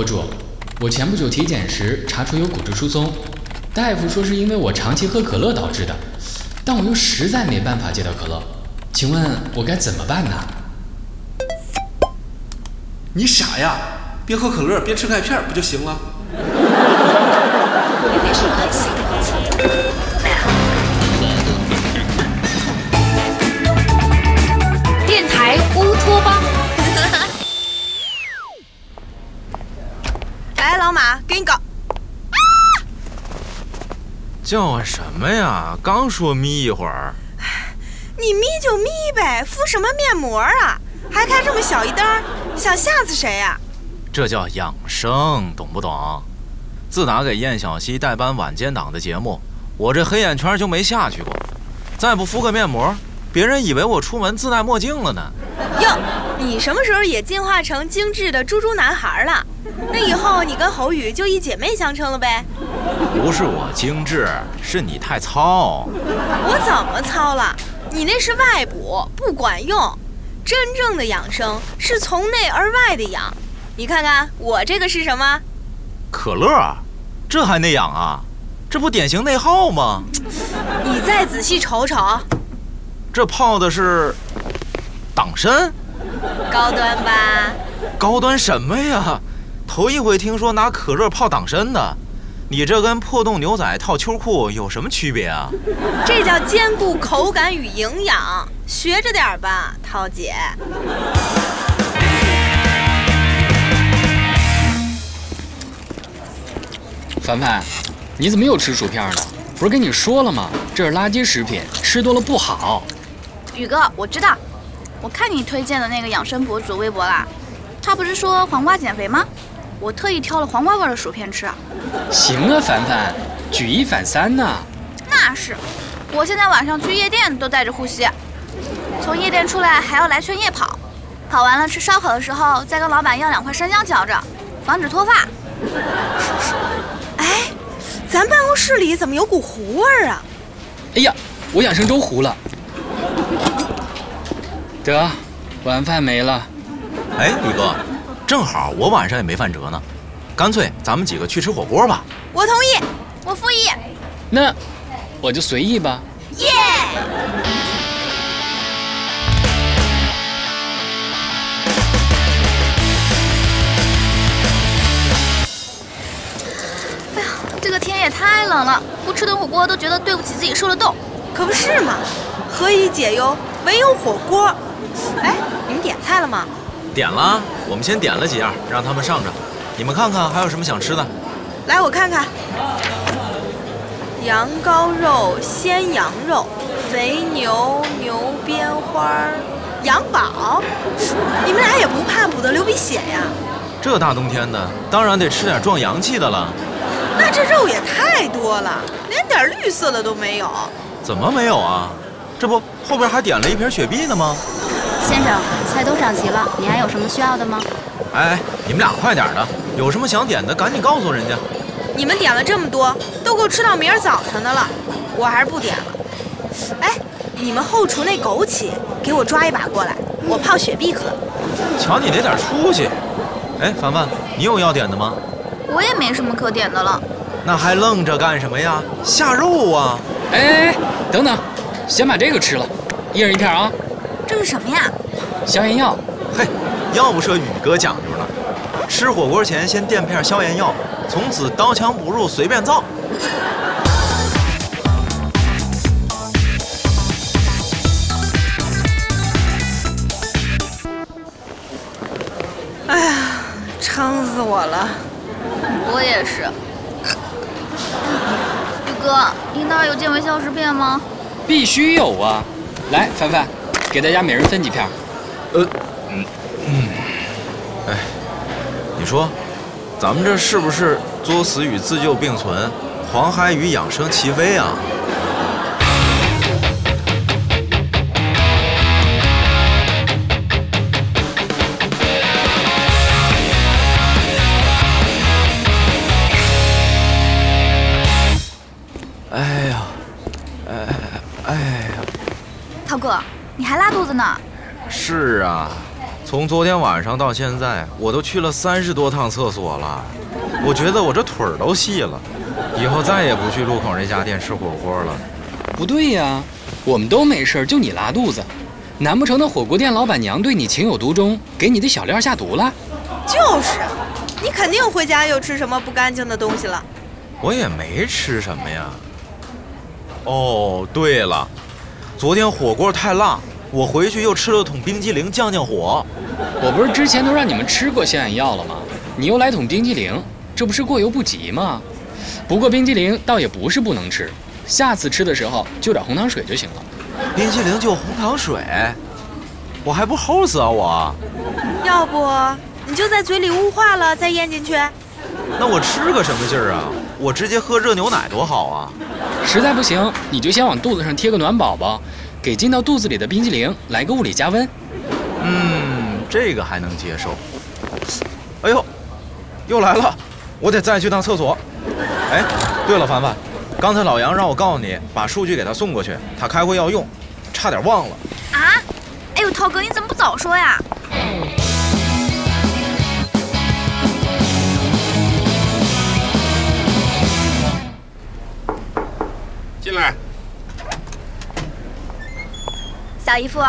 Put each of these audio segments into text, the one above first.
博主，我前不久体检时查出有骨质疏松，大夫说是因为我长期喝可乐导致的，但我又实在没办法戒掉可乐，请问我该怎么办呢？你傻呀？边喝可乐边吃钙片不就行了？电叫唤什么呀？刚说眯一会儿。你眯就眯呗，敷什么面膜啊？还开这么小一灯，想吓死谁呀、这叫养生，懂不懂？自打给燕小溪代班晚间档的节目，我这黑眼圈就没下去过。再不敷个面膜，别人以为我出门自带墨镜了呢。哟，你什么时候也进化成精致的猪猪男孩了？那以后你跟侯宇就一姐妹相称了呗？不是我精致，是你太糙。我怎么糙了？你那是外补，不管用。真正的养生是从内而外的养。你看看我这个是什么？可乐，这还内养啊？这不典型内耗吗？你再仔细瞅瞅，这泡的是党参，高端吧？高端什么呀？头一回听说拿可乐泡党参的。你这跟破洞牛仔套秋裤有什么区别啊？这叫兼顾口感与营养，学着点吧，涛姐。凡凡，你怎么又吃薯片呢？不是跟你说了吗？这是垃圾食品，吃多了不好。宇哥，我知道，我看你推荐的那个养生博主微博啦，他不是说黄瓜减肥吗？我特意挑了黄瓜味的薯片吃。行啊，凡凡，举一反三呐、那是，我现在晚上去夜店都带着护膝，从夜店出来还要来圈夜跑，跑完了吃烧烤的时候再跟老板要两块生姜嚼着，防止脱发。哎，咱办公室里怎么有股糊味儿啊？哎呀，我养生粥糊了。得，晚饭没了。哎，宇哥，正好我晚上也没饭辙呢，干脆咱们几个去吃火锅吧。我同意。我附议，那我就随意吧。耶！哎呀，这个天也太冷了，不吃顿火锅都觉得对不起自己受了冻。可不是嘛，何以解忧，唯有火锅。菜了吗？点了，我们先点了几样，让他们上着。你们看看还有什么想吃的？来，我看看。羊羔肉、鲜羊肉、肥牛、牛鞭花、羊宝。你们俩也不怕补得流鼻血呀？这大冬天的，当然得吃点壮阳气的了。那这肉也太多了，连点绿色的都没有。怎么没有啊？这不后边还点了一瓶雪碧呢吗？先生，菜都上齐了，你还有什么需要的吗？哎，你们俩快点的，有什么想点的赶紧告诉人家。你们点了这么多，都够吃到明儿早晨的了。我还是不点了。哎，你们后厨那枸杞，给我抓一把过来，我泡雪碧喝。瞧你那点出息。哎，凡凡，你有要点的吗？我也没什么可点的了。那还愣着干什么呀？下肉啊！哎哎哎，等等，先把这个吃了，一人一片啊。这是什么呀？消炎药，嘿，要不说宇哥讲究呢，吃火锅前先垫片消炎药，从此刀枪不入随便造。哎呀，撑死我了！我也是。宇哥，你那儿有健胃消食片吗？必须有啊！来，凡凡，给大家每人分几片。呃，嗯嗯，哎，你说，咱们这是不是作死与自救并存，狂嗨与养生齐飞啊？哎呀，哎哎呀，涛哥，你还拉肚子呢？是啊，从昨天晚上到现在，我都去了三十多趟厕所了，我觉得我这腿儿都细了，以后再也不去路口那家店吃火锅了。不对呀，我们都没事，就你拉肚子。难不成那火锅店老板娘对你情有独钟，给你的小料下毒了？就是，你肯定回家又吃什么不干净的东西了。我也没吃什么呀。哦，对了，昨天火锅太辣，我回去又吃了桶冰激凌降降火。我不是之前都让你们吃过消炎药了吗？你又来桶冰激凌，这不是过犹不及吗？不过冰激凌倒也不是不能吃，下次吃的时候就点红糖水就行了。冰激凌就红糖水，我还不齁死啊我！要不你就在嘴里雾化了再咽进去？那我吃个什么劲儿啊？我直接喝热牛奶多好啊！实在不行，你就先往肚子上贴个暖宝宝，给进到肚子里的冰激凌来个物理加温。嗯，这个还能接受。哎呦，又来了，我得再去趟厕所。哎，对了，凡凡，刚才老杨让我告诉你，把数据给他送过去，他开会要用，差点忘了。啊！哎呦，涛哥，你怎么不早说呀？小姨夫，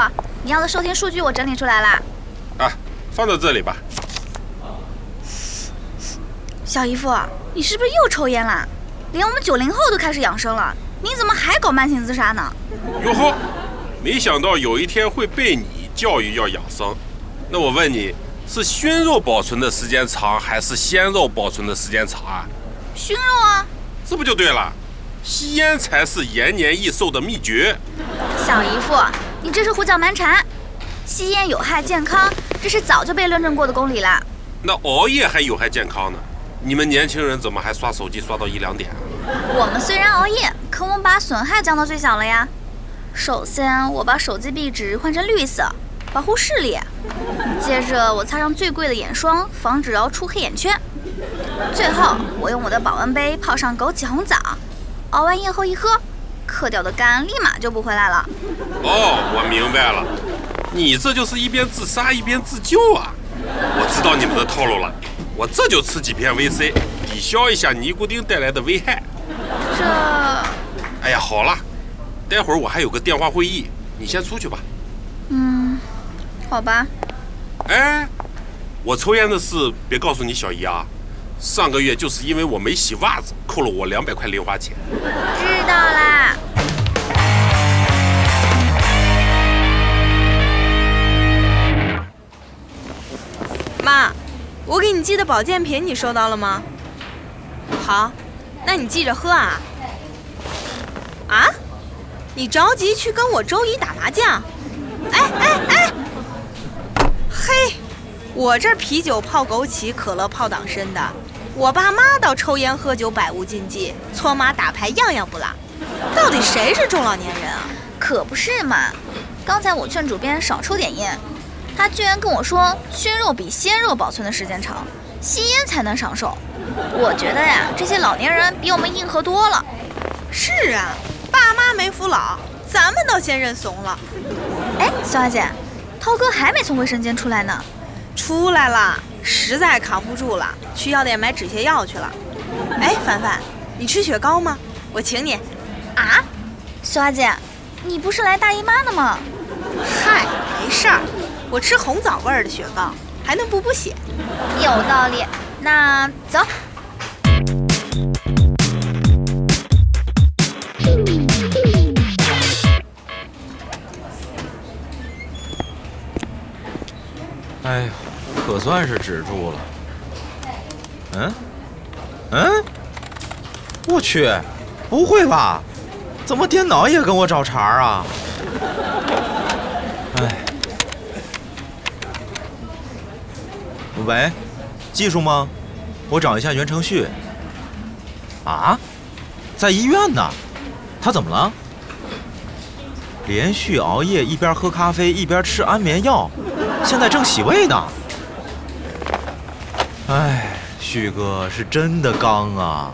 你要的收听数据我整理出来了。啊，放到这里吧。小姨夫，你是不是又抽烟了？连我们九零后都开始养生了，你怎么还搞慢性自杀呢？哟呵，没想到有一天会被你教育要养生。那我问你，是熏肉保存的时间长，还是鲜肉保存的时间长啊？熏肉啊！这不就对了？吸烟才是延年益寿的秘诀。小姨夫，你这是胡搅蛮缠。吸烟有害健康，这是早就被论证过的公理了。那熬夜还有害健康呢？你们年轻人怎么还刷手机刷到一两点啊？我们虽然熬夜，可我们把损害降到最小了呀。首先，我把手机壁纸换成绿色，保护视力；接着，我擦上最贵的眼霜，防止熬出黑眼圈；最后，我用我的保温杯泡上枸杞红枣，熬完夜后一喝，克掉的肝立马就不回来了。哦，我明白了，你这就是一边自杀一边自救啊！我知道你们的套路了，我这就吃几片维 C，抵消一下尼古丁带来的危害。这，哎呀，好了，待会儿我还有个电话会议，你先出去吧。嗯，好吧。哎，我抽烟的事别告诉你小姨啊，上个月就是因为我没洗袜子，扣了我两百块零花钱。知道啦。妈，我给你寄的保健品你收到了吗？好，那你记着喝啊。啊？你着急去跟我周姨打麻将？哎哎哎！嘿，我这啤酒泡枸杞，可乐泡党参的。我爸妈倒抽烟喝酒百无禁忌，搓麻打牌样样不落。到底谁是中老年人啊？可不是嘛！刚才我劝主编少抽点烟，他居然跟我说熏肉比鲜肉保存的时间长，吸烟才能长寿。我觉得呀，这些老年人比我们硬核多了。是啊，爸妈没服老，咱们倒先认怂了。哎，小花姐，涛哥还没从卫生间出来呢。出来了，实在扛不住了，去药店买止泻药去了。哎，凡凡，你吃雪糕吗？我请你。啊，小花姐，你不是来大姨妈的吗？嗨，没事儿，我吃红枣味儿的雪糕，还能补补血。有道理，那走。算是止住了。嗯，嗯，我去，不会吧？怎么电脑也跟我找茬啊？哎，喂，技术吗？我找一下袁承旭。啊，在医院呢。他怎么了？连续熬夜，一边喝咖啡一边吃安眠药，现在正洗胃呢。哎旭哥是真的刚啊。